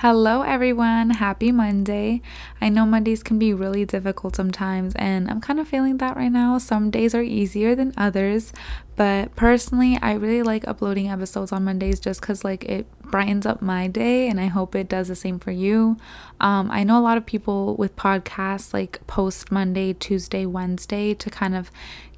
Hello, everyone. Happy Monday. I know Mondays can be really difficult sometimes, and I'm kind of feeling that right now. Some days are easier than others, but personally, I really like uploading episodes on Mondays just because, like, it brightens up my day, and I hope it does the same for you. Um, I know a lot of people with podcasts like post Monday, Tuesday, Wednesday to kind of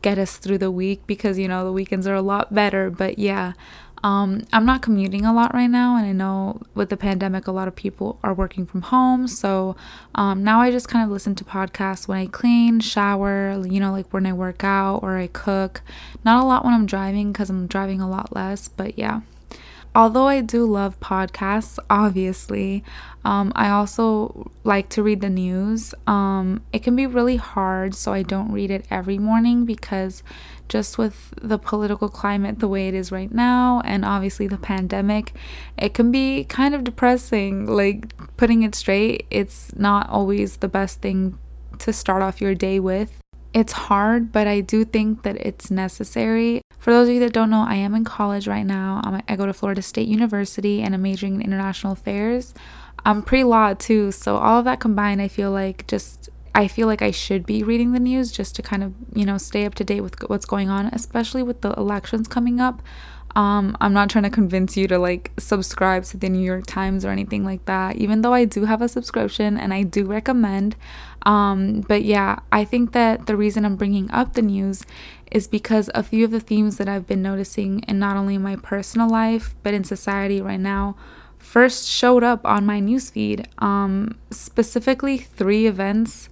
get us through the week because, you know, the weekends are a lot better, but yeah. Um, I'm not commuting a lot right now, and I know with the pandemic, a lot of people are working from home. So um, now I just kind of listen to podcasts when I clean, shower, you know, like when I work out or I cook. Not a lot when I'm driving because I'm driving a lot less, but yeah although I do love podcasts, obviously, um, I also like to read the news. Um, it can be really hard, so I don't read it every morning because just with the political climate the way it is right now, and obviously the pandemic, it can be kind of depressing. Like, putting it straight, it's not always the best thing to start off your day with. It's hard, but I do think that it's necessary. For those of you that don't know, I am in college right now. I'm, I go to Florida State University and I'm majoring in international affairs. I'm pre law too, so all of that combined, I feel like just I feel like I should be reading the news just to kind of, you know, stay up to date with what's going on, especially with the elections coming up. Um, I'm not trying to convince you to like subscribe to the New York Times or anything like that, even though I do have a subscription and I do recommend. Um, but yeah, I think that the reason I'm bringing up the news is because a few of the themes that I've been noticing in not only in my personal life but in society right now first showed up on my newsfeed. Um, specifically, three events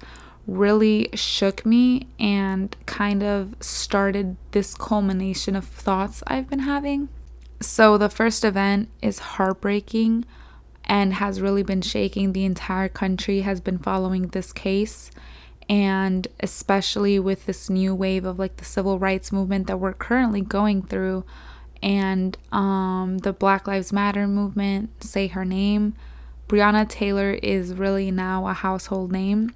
really shook me and kind of started this culmination of thoughts I've been having. So, the first event is heartbreaking and has really been shaking the entire country, has been following this case. And especially with this new wave of like the civil rights movement that we're currently going through, and um, the Black Lives Matter movement, say her name. Breonna Taylor is really now a household name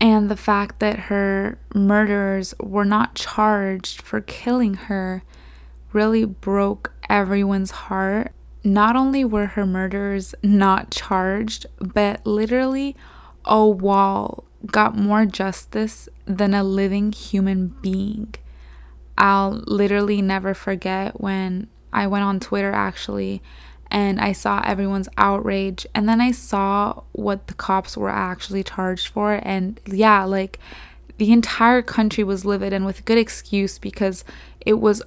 and the fact that her murderers were not charged for killing her really broke everyone's heart. Not only were her murderers not charged, but literally a wall got more justice than a living human being. I'll literally never forget when I went on Twitter actually and I saw everyone's outrage. And then I saw what the cops were actually charged for. And yeah, like the entire country was livid and with good excuse because it was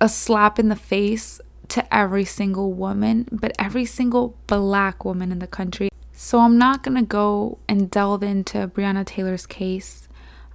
a slap in the face to every single woman, but every single black woman in the country. So I'm not gonna go and delve into Breonna Taylor's case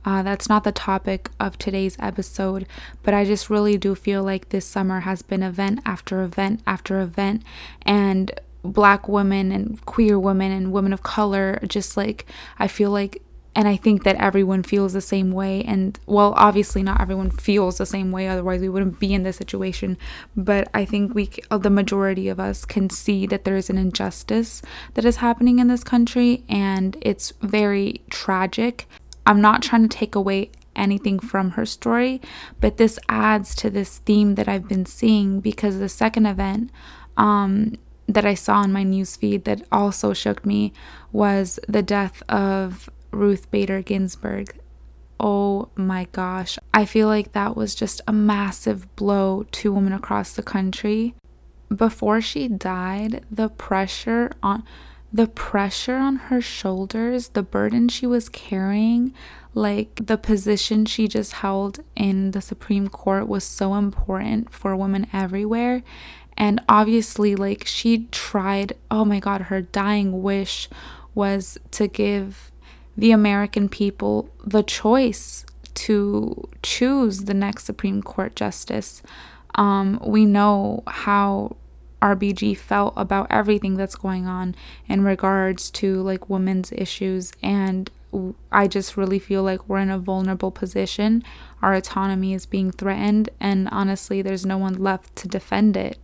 uh, that's not the topic of today's episode, but I just really do feel like this summer has been event after event after event, and black women and queer women and women of color, just like I feel like, and I think that everyone feels the same way. And well, obviously, not everyone feels the same way, otherwise, we wouldn't be in this situation. But I think we, the majority of us, can see that there is an injustice that is happening in this country, and it's very tragic I'm not trying to take away anything from her story, but this adds to this theme that I've been seeing because the second event um, that I saw in my newsfeed that also shook me was the death of Ruth Bader Ginsburg. Oh my gosh. I feel like that was just a massive blow to women across the country. Before she died, the pressure on the pressure on her shoulders, the burden she was carrying, like the position she just held in the Supreme Court was so important for women everywhere. And obviously, like she tried, oh my God, her dying wish was to give the American people the choice to choose the next Supreme Court justice. Um, we know how RBG felt about everything that's going on in regards to like women's issues and I just really feel like we're in a vulnerable position. Our autonomy is being threatened and honestly there's no one left to defend it.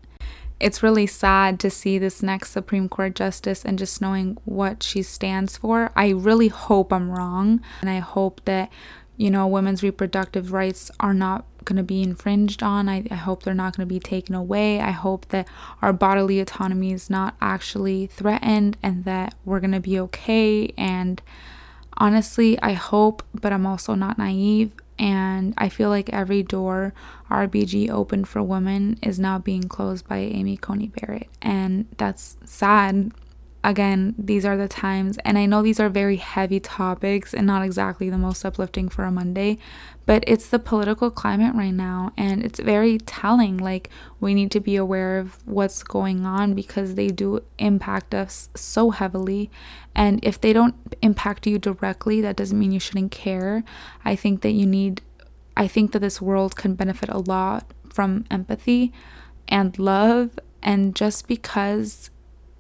It's really sad to see this next Supreme Court justice and just knowing what she stands for. I really hope I'm wrong and I hope that you know women's reproductive rights are not going to be infringed on. I, I hope they're not going to be taken away. I hope that our bodily autonomy is not actually threatened and that we're going to be okay. And honestly, I hope, but I'm also not naive. And I feel like every door RBG opened for women is now being closed by Amy Coney Barrett. And that's sad again, these are the times, and I know these are very heavy topics and not exactly the most uplifting for a Monday, but it's the political climate right now, and it's very telling. Like, we need to be aware of what's going on because they do impact us so heavily. And if they don't impact you directly, that doesn't mean you shouldn't care. I think that you need, I think that this world can benefit a lot from empathy and love. And just because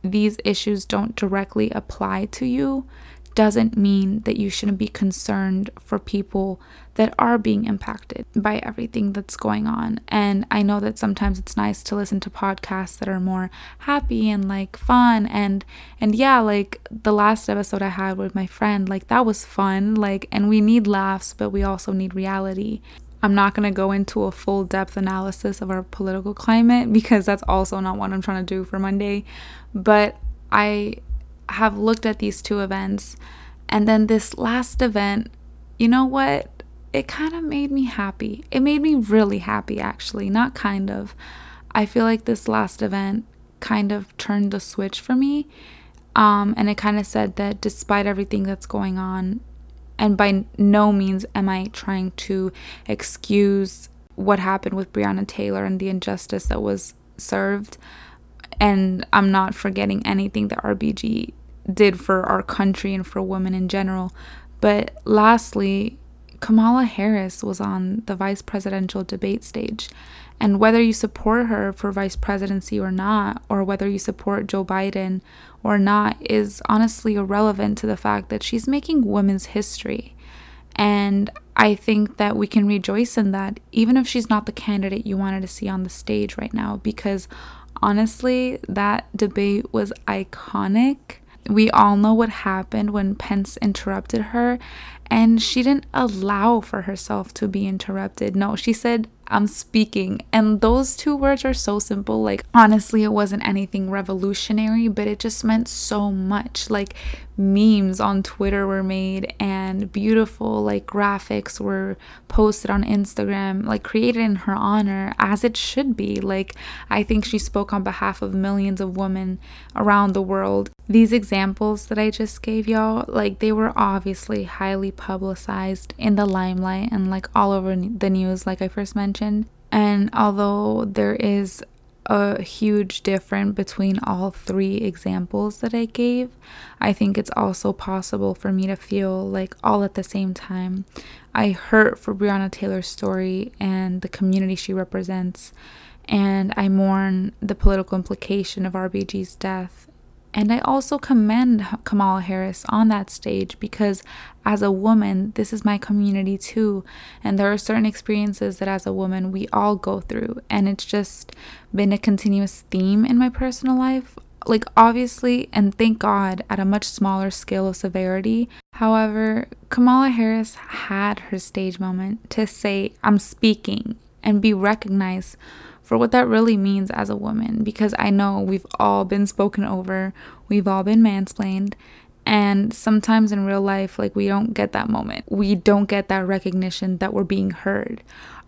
these issues don't directly apply to you doesn't mean that you shouldn't be concerned for people that are being impacted by everything that's going on. And I know that sometimes it's nice to listen to podcasts that are more happy and like fun and and yeah, like the last episode I had with my friend, like that was fun, like and we need laughs, but we also need reality. I'm not going to go into a full depth analysis of our political climate because that's also not what I'm trying to do for Monday. But I have looked at these two events, and then this last event, you know what? It kind of made me happy. It made me really happy, actually, not kind of. I feel like this last event kind of turned the switch for me. Um, and it kind of said that despite everything that's going on, and by no means am I trying to excuse what happened with Breonna Taylor and the injustice that was served. And I'm not forgetting anything that RBG did for our country and for women in general. But lastly, Kamala Harris was on the vice presidential debate stage. And whether you support her for vice presidency or not, or whether you support Joe Biden or not, is honestly irrelevant to the fact that she's making women's history. And I think that we can rejoice in that, even if she's not the candidate you wanted to see on the stage right now, because honestly, that debate was iconic. We all know what happened when Pence interrupted her, and she didn't allow for herself to be interrupted. No, she said, I'm speaking. And those two words are so simple. Like, honestly, it wasn't anything revolutionary, but it just meant so much. Like, memes on Twitter were made, and beautiful, like, graphics were posted on Instagram, like, created in her honor, as it should be. Like, I think she spoke on behalf of millions of women around the world. These examples that I just gave y'all, like, they were obviously highly publicized in the limelight and, like, all over the news, like I first mentioned. And although there is a huge difference between all three examples that I gave, I think it's also possible for me to feel like all at the same time. I hurt for Breonna Taylor's story and the community she represents, and I mourn the political implication of RBG's death and I also commend Kamala Harris on that stage because as a woman, this is my community too. And there are certain experiences that as a woman we all go through. And it's just been a continuous theme in my personal life. Like, obviously, and thank God, at a much smaller scale of severity. However, Kamala Harris had her stage moment to say, I'm speaking and be recognized for what that really means as a woman because I know we've all been spoken over, we've all been mansplained, and sometimes in real life, like we don't get that moment. We don't get that recognition that we're being heard.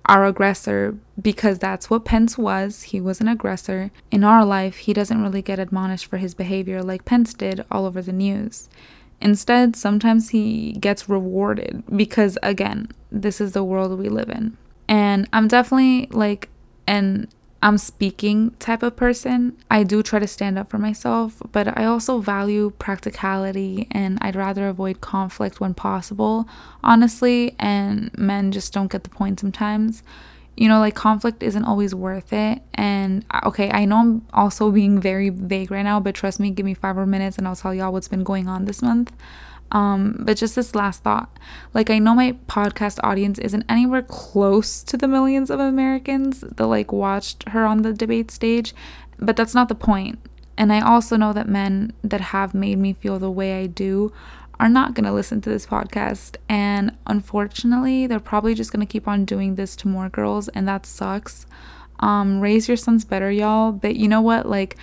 Our aggressor, because that's what Pence was, he was an aggressor. In our life, he doesn't really get admonished for his behavior like Pence did all over the news. Instead, sometimes he gets rewarded because, again, this is the world we live in. And I'm definitely like and I'm speaking type of person. I do try to stand up for myself, but I also value practicality and I'd rather avoid conflict when possible, honestly, and men just don't get the point sometimes. You know, like conflict isn't always worth it. And uh, okay, I know I'm also being very vague right now, but trust me, give me five more minutes and I'll tell y'all what's been going on this month. Um, but just this last thought like, I know my podcast audience isn't anywhere close to the millions of Americans that like watched her on the debate stage, but that's not the point. And I also know that men that have made me feel the way I do are not going to listen to this podcast. And unfortunately, they're probably just going to keep on doing this to more girls, and that sucks. Um, raise your sons better, y'all. But you know what? Like,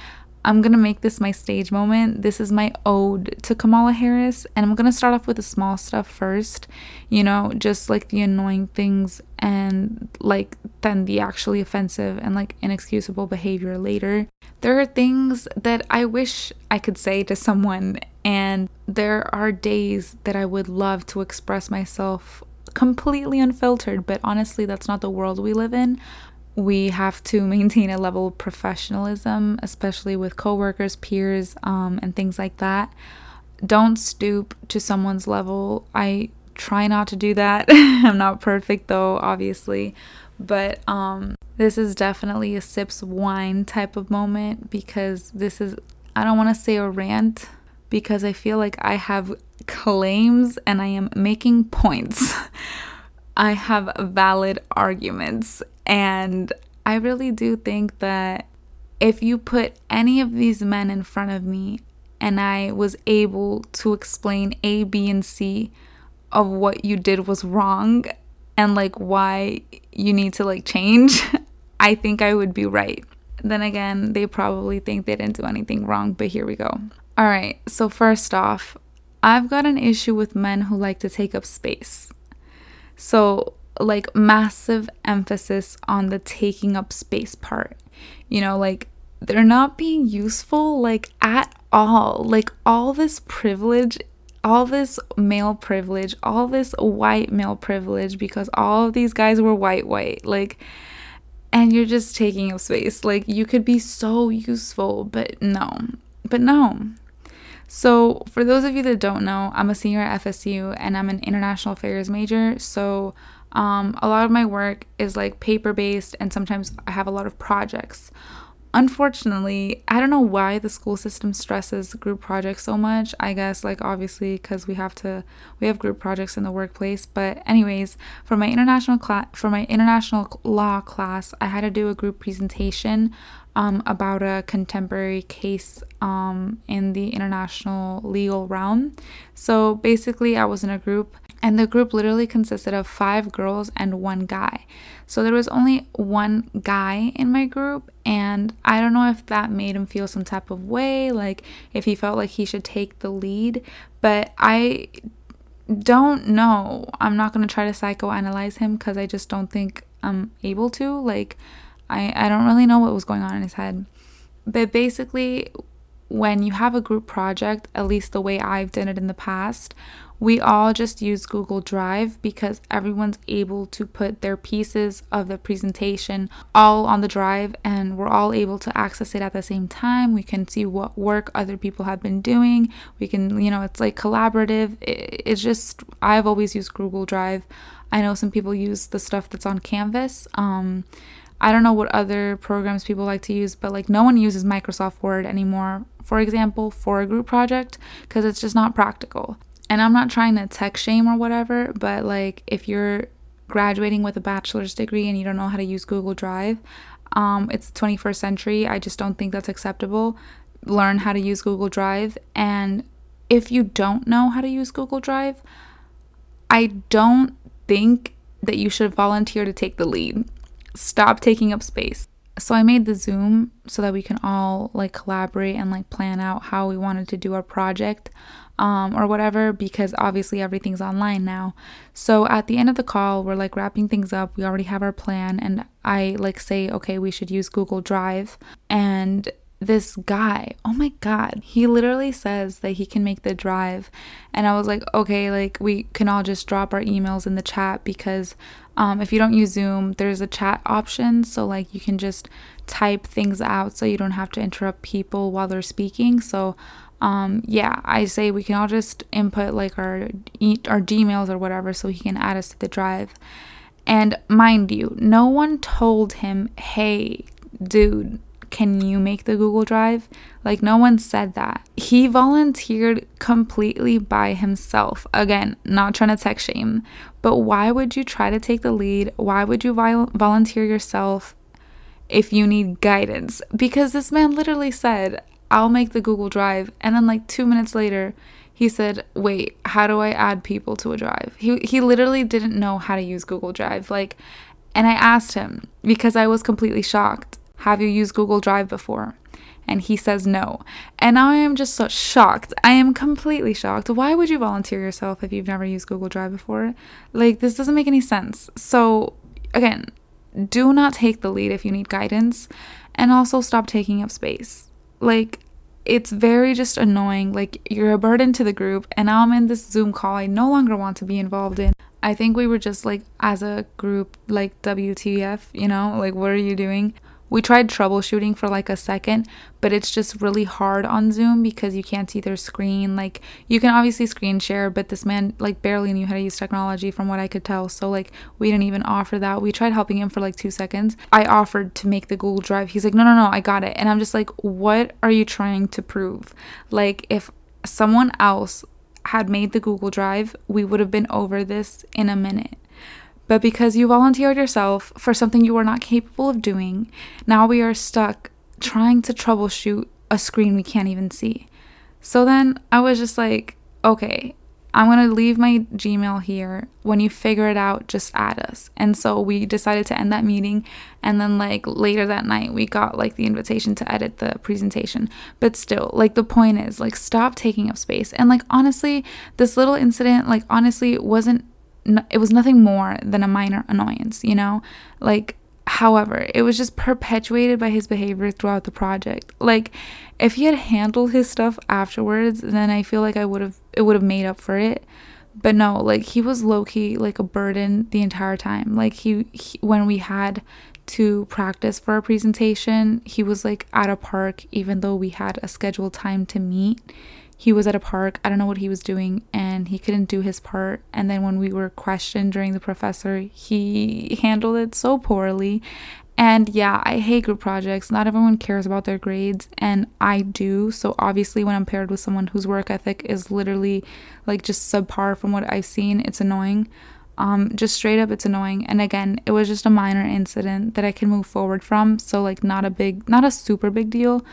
I'm gonna make this my stage moment. This is my ode to Kamala Harris, and I'm gonna start off with the small stuff first, you know, just like the annoying things and like then the actually offensive and like inexcusable behavior later. There are things that I wish I could say to someone, and there are days that I would love to express myself completely unfiltered, but honestly, that's not the world we live in we have to maintain a level of professionalism, especially with coworkers, peers, um, and things like that. Don't stoop to someone's level. I try not to do that. I'm not perfect though, obviously, but um, this is definitely a sips wine type of moment because this is I don't want to say a rant because I feel like I have claims and I am making points. I have valid arguments and I really do think that if you put any of these men in front of me and I was able to explain A, B, and C of what you did was wrong and like why you need to like change, I think I would be right. Then again, they probably think they didn't do anything wrong, but here we go. All right, so first off, I've got an issue with men who like to take up space. So, like massive emphasis on the taking up space part. You know, like they're not being useful like at all. Like all this privilege, all this male privilege, all this white male privilege because all of these guys were white white. Like and you're just taking up space. Like you could be so useful, but no. But no. So, for those of you that don't know, I'm a senior at FSU and I'm an international affairs major. So, um, a lot of my work is like paper based, and sometimes I have a lot of projects. Unfortunately, I don't know why the school system stresses group projects so much. I guess, like, obviously, because we have to, we have group projects in the workplace. But, anyways, for my international class, for my international law class, I had to do a group presentation um, about a contemporary case um, in the international legal realm. So basically, I was in a group and the group literally consisted of five girls and one guy. So there was only one guy in my group, and I don't know if that made him feel some type of way, like if he felt like he should take the lead, but I don't know. I'm not going to try to psychoanalyze him because I just don't think I'm able to. Like, I, I don't really know what was going on in his head. But basically, when you have a group project, at least the way I've done it in the past, we all just use Google Drive because everyone's able to put their pieces of the presentation all on the drive and we're all able to access it at the same time. We can see what work other people have been doing. We can, you know, it's like collaborative. It's just, I've always used Google Drive. I know some people use the stuff that's on Canvas. Um, I don't know what other programs people like to use, but like no one uses Microsoft Word anymore, for example, for a group project because it's just not practical and I'm not trying to tech shame or whatever, but like if you're graduating with a bachelor's degree and you don't know how to use Google Drive, um, it's the 21st century. I just don't think that's acceptable. Learn how to use Google Drive. And if you don't know how to use Google Drive, I don't think that you should volunteer to take the lead. Stop taking up space. So I made the Zoom so that we can all like collaborate and like plan out how we wanted to do our project um, or whatever because obviously everything's online now. So at the end of the call, we're like wrapping things up. We already have our plan, and I like say, okay, we should use Google Drive. And this guy, oh my God, he literally says that he can make the drive. And I was like, okay, like we can all just drop our emails in the chat because um, if you don't use Zoom, there's a chat option. So, like, you can just type things out so you don't have to interrupt people while they're speaking. So, um, yeah, I say we can all just input like our our Gmails or whatever so he can add us to the drive. And mind you, no one told him, "Hey, dude, can you make the Google Drive?" Like no one said that. He volunteered completely by himself. Again, not trying to tech shame, but why would you try to take the lead? Why would you volunteer yourself if you need guidance? Because this man literally said, I'll make the Google Drive. And then like 2 minutes later, he said, "Wait, how do I add people to a drive?" He he literally didn't know how to use Google Drive. Like and I asked him because I was completely shocked. Have you used Google Drive before? And he says no. And now I am just so shocked. I am completely shocked. Why would you volunteer yourself if you've never used Google Drive before? Like, this doesn't make any sense. So, again, do not take the lead if you need guidance. And also stop taking up space. Like, it's very just annoying. Like, you're a burden to the group, and now I'm in this Zoom call I no longer want to be involved in. I think we were just like, as a group, like, WTF, you know? Like, what are you doing? We tried troubleshooting for like a second, but it's just really hard on Zoom because you can't see their screen. Like, you can obviously screen share, but this man like barely knew how to use technology from what I could tell. So, like, we didn't even offer that. We tried helping him for like two seconds. I offered to make the Google Drive. He's like, no, no, no, I got it. And I'm just like, what are you trying to prove? Like, if someone else had made the Google Drive, we would have been over this in a minute. But because you volunteered yourself for something you were not capable of doing, now we are stuck trying to troubleshoot a screen we can't even see. So then I was just like, okay, I'm going to leave my Gmail here. When you figure it out, just add us. And so we decided to end that meeting. And then, like, later that night, we got like the invitation to edit the presentation. But still, like, the point is, like, stop taking up space. And, like, honestly, this little incident, like, honestly, wasn't it was nothing more than a minor annoyance, you know? Like, however, it was just perpetuated by his behavior throughout the project. Like, if he had handled his stuff afterwards, then I feel like I would have, it would have made up for it. But no, like, he was low key like a burden the entire time. Like, he, he when we had to practice for a presentation, he was like at a park, even though we had a scheduled time to meet he was at a park. I don't know what he was doing and he couldn't do his part. And then when we were questioned during the professor, he handled it so poorly. And yeah, I hate group projects. Not everyone cares about their grades, and I do. So obviously, when I'm paired with someone whose work ethic is literally like just subpar from what I've seen, it's annoying. Um, just straight up, it's annoying. And again, it was just a minor incident that I can move forward from. So like, not a big, not a super big deal,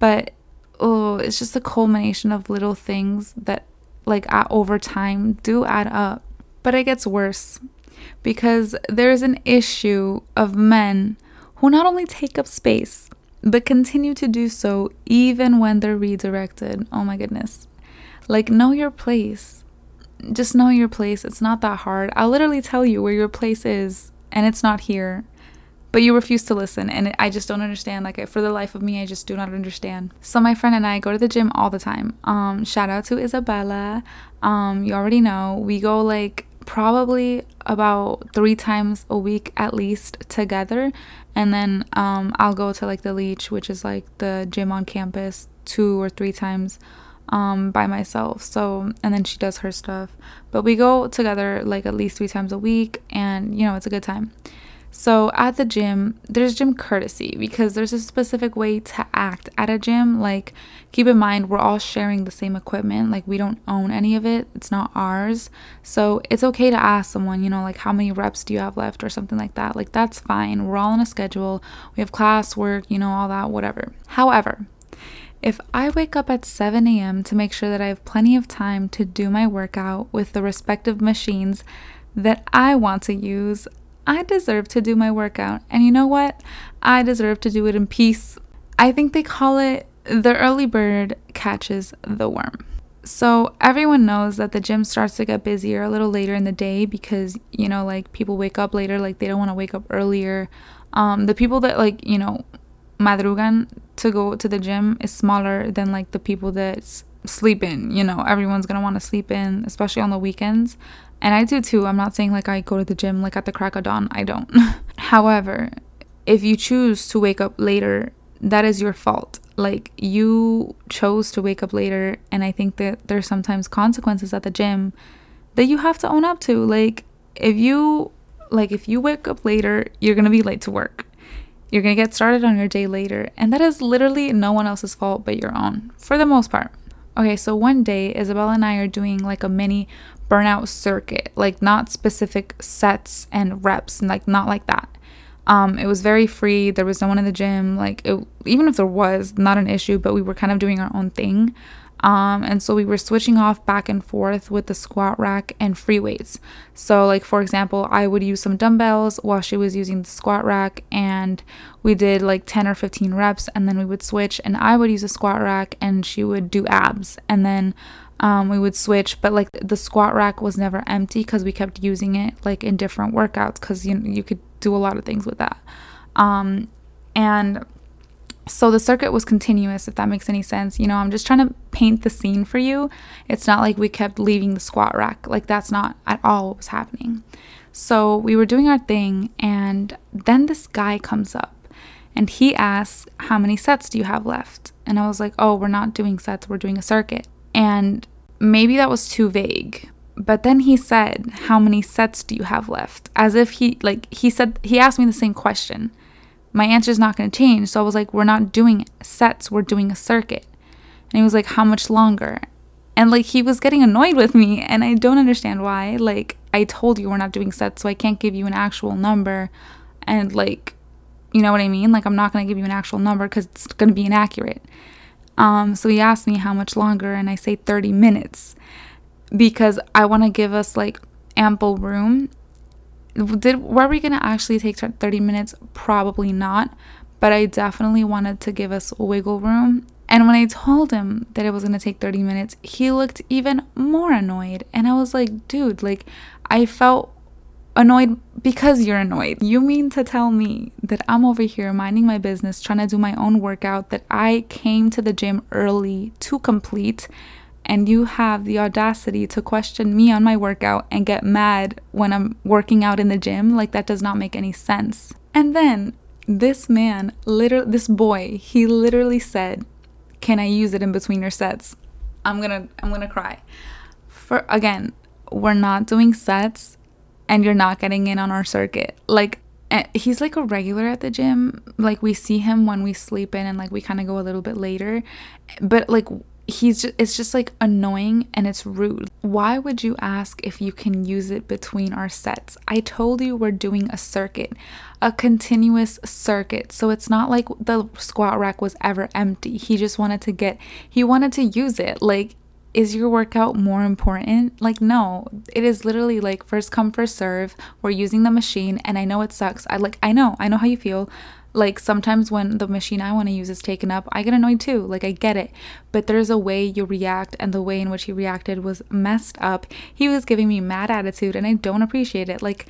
but oh, it's just a culmination of little things that, like, over time do add up. But it gets worse because there's an issue of men who not only take up space, but continue to do so even when they're redirected. Oh my goodness. Like, know your place. Just know your place. It's not that hard. I'll literally tell you where your place is, and it's not here but you refuse to listen and i just don't understand like for the life of me i just do not understand. So my friend and i go to the gym all the time. Um shout out to isabella. Um you already know we go like probably about three times a week at least together. And then um i'll go to like the Leach which is like the gym on campus two or three times um by myself. So and then she does her stuff. But we go together like at least three times a week and you know it's a good time so at the gym, there's gym courtesy because there's a specific way to act at a gym. Like, keep in mind, we're all sharing the same equipment. Like, we don't own any of it, it's not ours. So it's okay to ask someone, you know, like, how many reps do you have left or something like that. Like, that's fine. We're all on a schedule, we have class, work, you know, all that, whatever. However, if I wake up at 7 a.m. to make sure that I have plenty of time to do my workout with the respective machines that I want to use, I deserve to do my workout. And you know what? I deserve to do it in peace. I think they call it the early bird catches the worm. So everyone knows that the gym starts to get busier a little later in the day because, you know, like people wake up later, like they don't want to wake up earlier. Um, the people that like, you know, madrugan to go to the gym is smaller than like the people that sleep in. You know, everyone's gonna want to sleep in, especially on the weekends. And I do too. I'm not saying like I go to the gym like at the crack of dawn. I don't. However, if you choose to wake up later, that is your fault. Like you chose to wake up later, and I think that there's sometimes consequences at the gym that you have to own up to. Like if you like if you wake up later, you're going to be late to work. You're going to get started on your day later, and that is literally no one else's fault but your own for the most part. Okay, so one day Isabella and I are doing like a mini burnout circuit, like not specific sets and reps, like not like that. Um, it was very free. There was no one in the gym. Like, it, even if there was, not an issue, but we were kind of doing our own thing. Um, and so we were switching off back and forth with the squat rack and free weights. So, like for example, I would use some dumbbells while she was using the squat rack, and we did like 10 or 15 reps, and then we would switch, and I would use a squat rack, and she would do abs, and then um, we would switch. But like the squat rack was never empty because we kept using it like in different workouts because you you could do a lot of things with that. Um, and so the circuit was continuous, if that makes any sense. You know, I'm just trying to paint the scene for you. It's not like we kept leaving the squat rack. Like, that's not at all what was happening. So we were doing our thing, and then this guy comes up and he asks, How many sets do you have left? And I was like, Oh, we're not doing sets, we're doing a circuit. And maybe that was too vague. But then he said, How many sets do you have left? As if he, like, he said, he asked me the same question my answer is not going to change. So I was like, we're not doing sets, we're doing a circuit. And he was like, how much longer? And like, he was getting annoyed with me, and I don't understand why. Like, I told you we're not doing sets, so I can't give you an actual number. And like, you know what I mean? Like, I'm not going to give you an actual number because it's going to be inaccurate. Um, so he asked me how much longer, and I say 30 minutes because I want to give us like ample room. Did were we gonna actually take 30 minutes? Probably not but i definitely wanted to give us wiggle room. And when i told him that it was gonna take 30 minutes he looked even more annoyed and i was like dude like i felt annoyed because you're annoyed you mean to tell me that i'm over here minding my business trying to do my own workout that i came to the gym early to complete and you have the audacity to question me on my workout and get mad when I'm working out in the gym, like that does not make any sense. And then this man, literally, this boy, he literally said, "Can I use it in between your sets?" I'm gonna, I'm gonna cry. For again, we're not doing sets, and you're not getting in on our circuit. Like eh, he's like a regular at the gym. Like we see him when we sleep in, and like we kind of go a little bit later. But like he's just, it's just like annoying and it's rude. Why would you ask if you can use it between our sets? I told you we're doing a circuit, a continuous circuit. So it's not like the squat rack was ever empty. He just wanted to get he wanted to use it. Like is your workout more important? Like, no, it is literally like first come, first serve. We're using the machine, and I know it sucks. I like, I know, I know how you feel. Like sometimes when the machine I want to use is taken up, I get annoyed too. Like I get it. But there's a way you react and the way in which he reacted was messed up. He was giving me mad attitude and I don't appreciate it. Like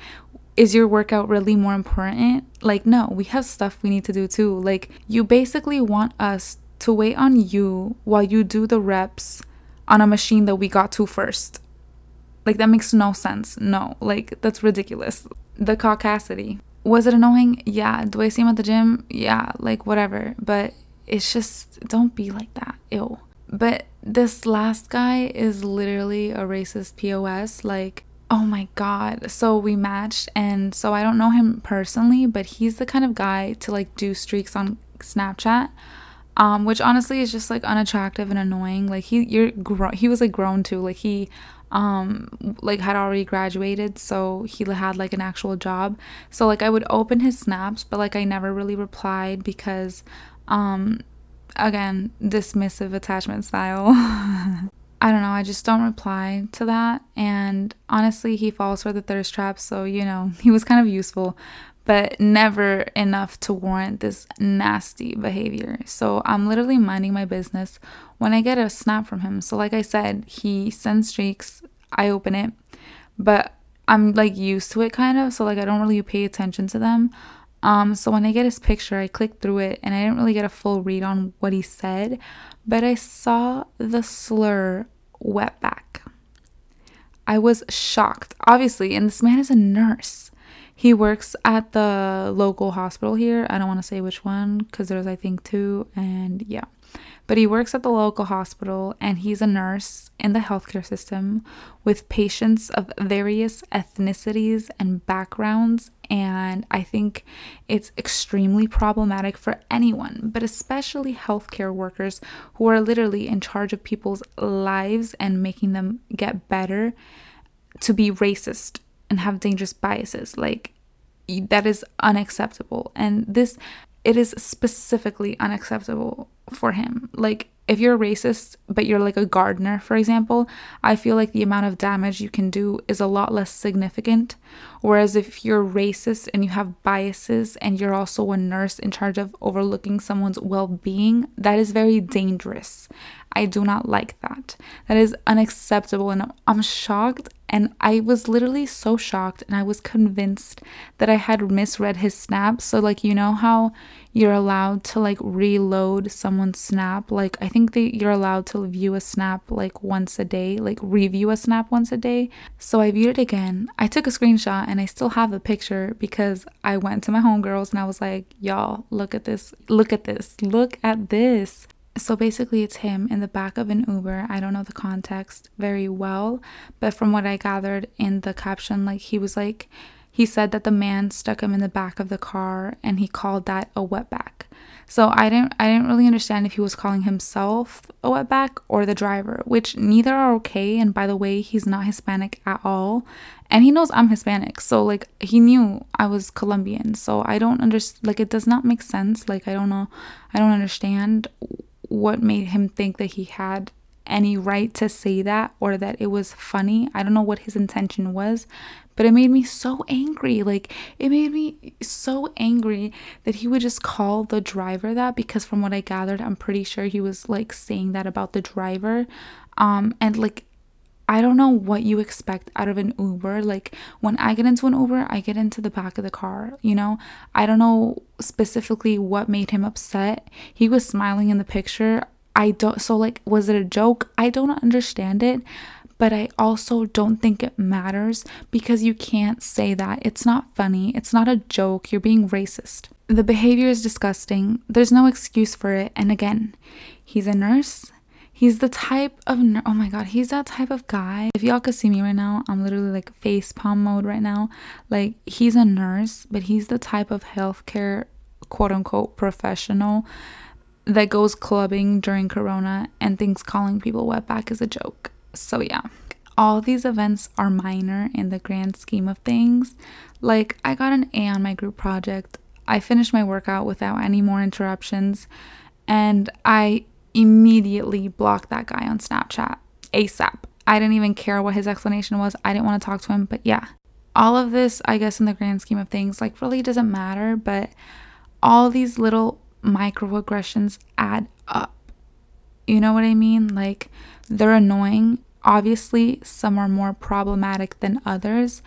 is your workout really more important? Like no, we have stuff we need to do too. Like you basically want us to wait on you while you do the reps on a machine that we got to first. Like that makes no sense. No, like that's ridiculous. The caucasity was it annoying? Yeah. Do I see him at the gym? Yeah, like whatever. But it's just don't be like that. Ew. But this last guy is literally a racist POS. Like, oh my god. So we matched and so I don't know him personally, but he's the kind of guy to like do streaks on Snapchat. Um, which honestly is just like unattractive and annoying. Like he you're gro- he was like grown too. Like he um like had already graduated so he had like an actual job. So like i would open his snaps but like i never really replied because um again dismissive attachment style. I don't know. I just don't reply to that. And honestly he falls for the thirst trap so you know he was kind of useful but never enough to warrant this nasty behavior. So I'm literally minding my business when I get a snap from him. So, like I said, he sends streaks, I open it, but I'm like used to it kind of. So, like, I don't really pay attention to them. Um, so when I get his picture, I click through it and I didn't really get a full read on what he said, but I saw the slur wetback. I was shocked, obviously, and this man is a nurse. He works at the local hospital here. I don't want to say which one because there's, I think, two. And yeah. But he works at the local hospital and he's a nurse in the healthcare system with patients of various ethnicities and backgrounds. And I think it's extremely problematic for anyone, but especially healthcare workers who are literally in charge of people's lives and making them get better to be racist and have dangerous biases. Like, that is unacceptable. And this, it is specifically unacceptable for him. Like, if you're racist, but you're like a gardener, for example, I feel like the amount of damage you can do is a lot less significant. Whereas if you're racist and you have biases and you're also a nurse in charge of overlooking someone's well being, that is very dangerous. I do not like that. That is unacceptable. And I'm shocked. And I was literally so shocked. And I was convinced that I had misread his snap. So, like, you know how you're allowed to like reload someone's snap? Like, I think that you're allowed to view a snap like once a day, like review a snap once a day. So, I viewed it again. I took a screenshot and I still have the picture because I went to my homegirls and I was like, y'all, look at this. Look at this. Look at this. So basically, it's him in the back of an Uber. I don't know the context very well, but from what I gathered in the caption, like he was like, he said that the man stuck him in the back of the car and he called that a wetback. So I didn't I didn't really understand if he was calling himself a wetback or the driver, which neither are okay. And by the way, he's not Hispanic at all. And he knows I'm Hispanic. So like he knew I was Colombian. So I don't understand like it does not make sense. Like I don't know I don't understand what made him think that he had any right to say that or that it was funny. I don't know what his intention was, but it made me so angry. Like, it made me so angry that he would just call the driver that because, from what I gathered, I'm pretty sure he was like saying that about the driver. Um, and like, I don't know what you expect out of an Uber. Like when I get into an Uber, I get into the back of the car, you know? I don't know specifically what made him upset. He was smiling in the picture. I don't so like was it a joke? I don't understand it, but I also don't think it matters because you can't say that. It's not funny. It's not a joke. You're being racist. The behavior is disgusting. There's no excuse for it. And again, he's a nurse He's the type of oh my god, he's that type of guy. If y'all could see me right now, I'm literally like face palm mode right now. Like he's a nurse, but he's the type of healthcare quote unquote professional that goes clubbing during corona and thinks calling people wetback is a joke. So yeah. All these events are minor in the grand scheme of things. Like I got an A on my group project. I finished my workout without any more interruptions and I immediately blocked that guy on Snapchat ASAP. I didn't even care what his explanation was. I didn't want to talk to him, but yeah. All of this, I guess, in the grand scheme of things, like really doesn't matter, but all these little microaggressions add up. You know what I mean? Like, they're annoying. Obviously, some are more problematic than others.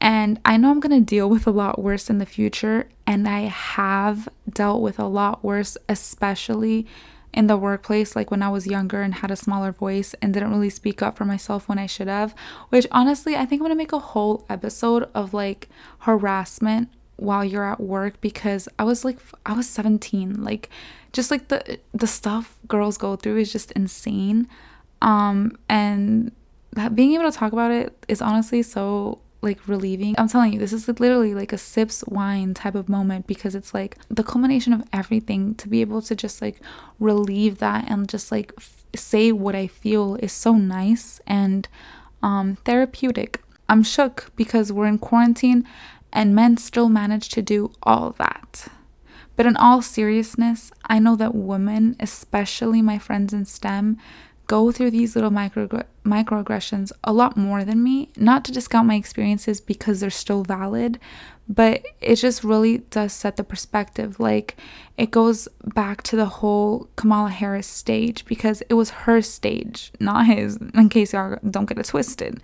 And I know I'm going to deal with a lot worse in the future. And I have dealt with a lot worse, especially in the workplace, like when I was younger and had a smaller voice and didn't really speak up for myself when I should have. Which honestly, I think I'm gonna make a whole episode of like harassment while you're at work because I was like I was 17 like just like the the stuff girls go through is just insane um and that being able to talk about it is honestly so like relieving. I'm telling you, this is literally like a sips wine type of moment because it's like the culmination of everything to be able to just like relieve that and just like f- say what I feel is so nice and um therapeutic. I'm shook because we're in quarantine and men still manage to do all that. But in all seriousness, I know that women, especially my friends in STEM, go through these little micro microaggressions a lot more than me. Not to discount my experiences because they're still valid, but it just really does set the perspective. Like it goes back to the whole Kamala Harris stage because it was her stage, not his, in case y'all don't get it twisted.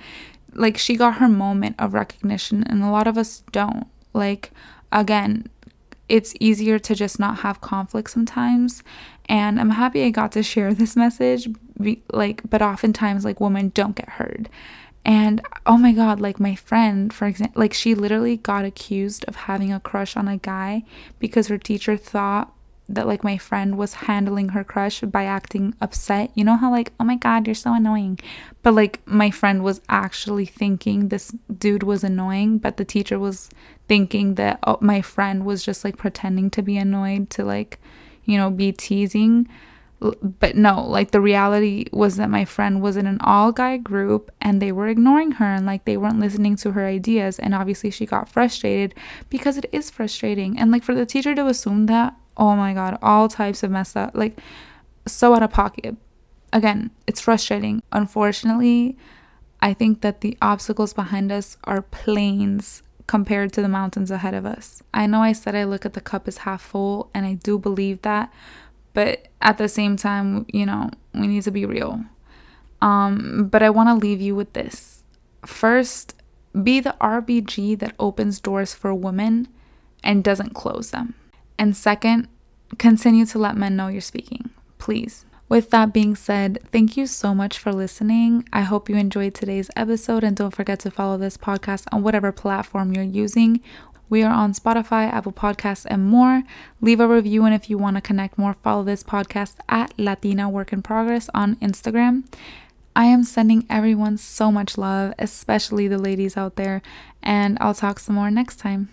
Like she got her moment of recognition and a lot of us don't. Like again, it's easier to just not have conflict sometimes and i'm happy i got to share this message be, like but oftentimes like women don't get heard and oh my god like my friend for example like she literally got accused of having a crush on a guy because her teacher thought that like my friend was handling her crush by acting upset. You know how like, oh my god, you're so annoying. But like my friend was actually thinking this dude was annoying, but the teacher was thinking that oh, my friend was just like pretending to be annoyed to like, you know, be teasing. but no, like the reality was that my friend was in an all guy group and they were ignoring her and like they weren't listening to her ideas. And obviously she got frustrated because it is frustrating. And like for the teacher to assume that, oh my God, all types of messed up, like so out of pocket. Again, it's frustrating. Unfortunately, I think that the obstacles behind us are plains compared to the mountains ahead of us. I know I said I look at the cup as half full, and I do believe that, but at the same time, you know, we need to be real. Um, but I want to leave you with this. First, be the RBG that opens doors for women and doesn't close them. And second, continue to let men know you're speaking, please. With that being said, thank you so much for listening. I hope you enjoyed today's episode and don't forget to follow this podcast on whatever platform you're using we are on Spotify, Apple Podcasts, and more. Leave a review, and if you want to connect more, follow this podcast at Latina Work in Progress on Instagram. I am sending everyone so much love, especially the ladies out there, and I'll talk some more next time.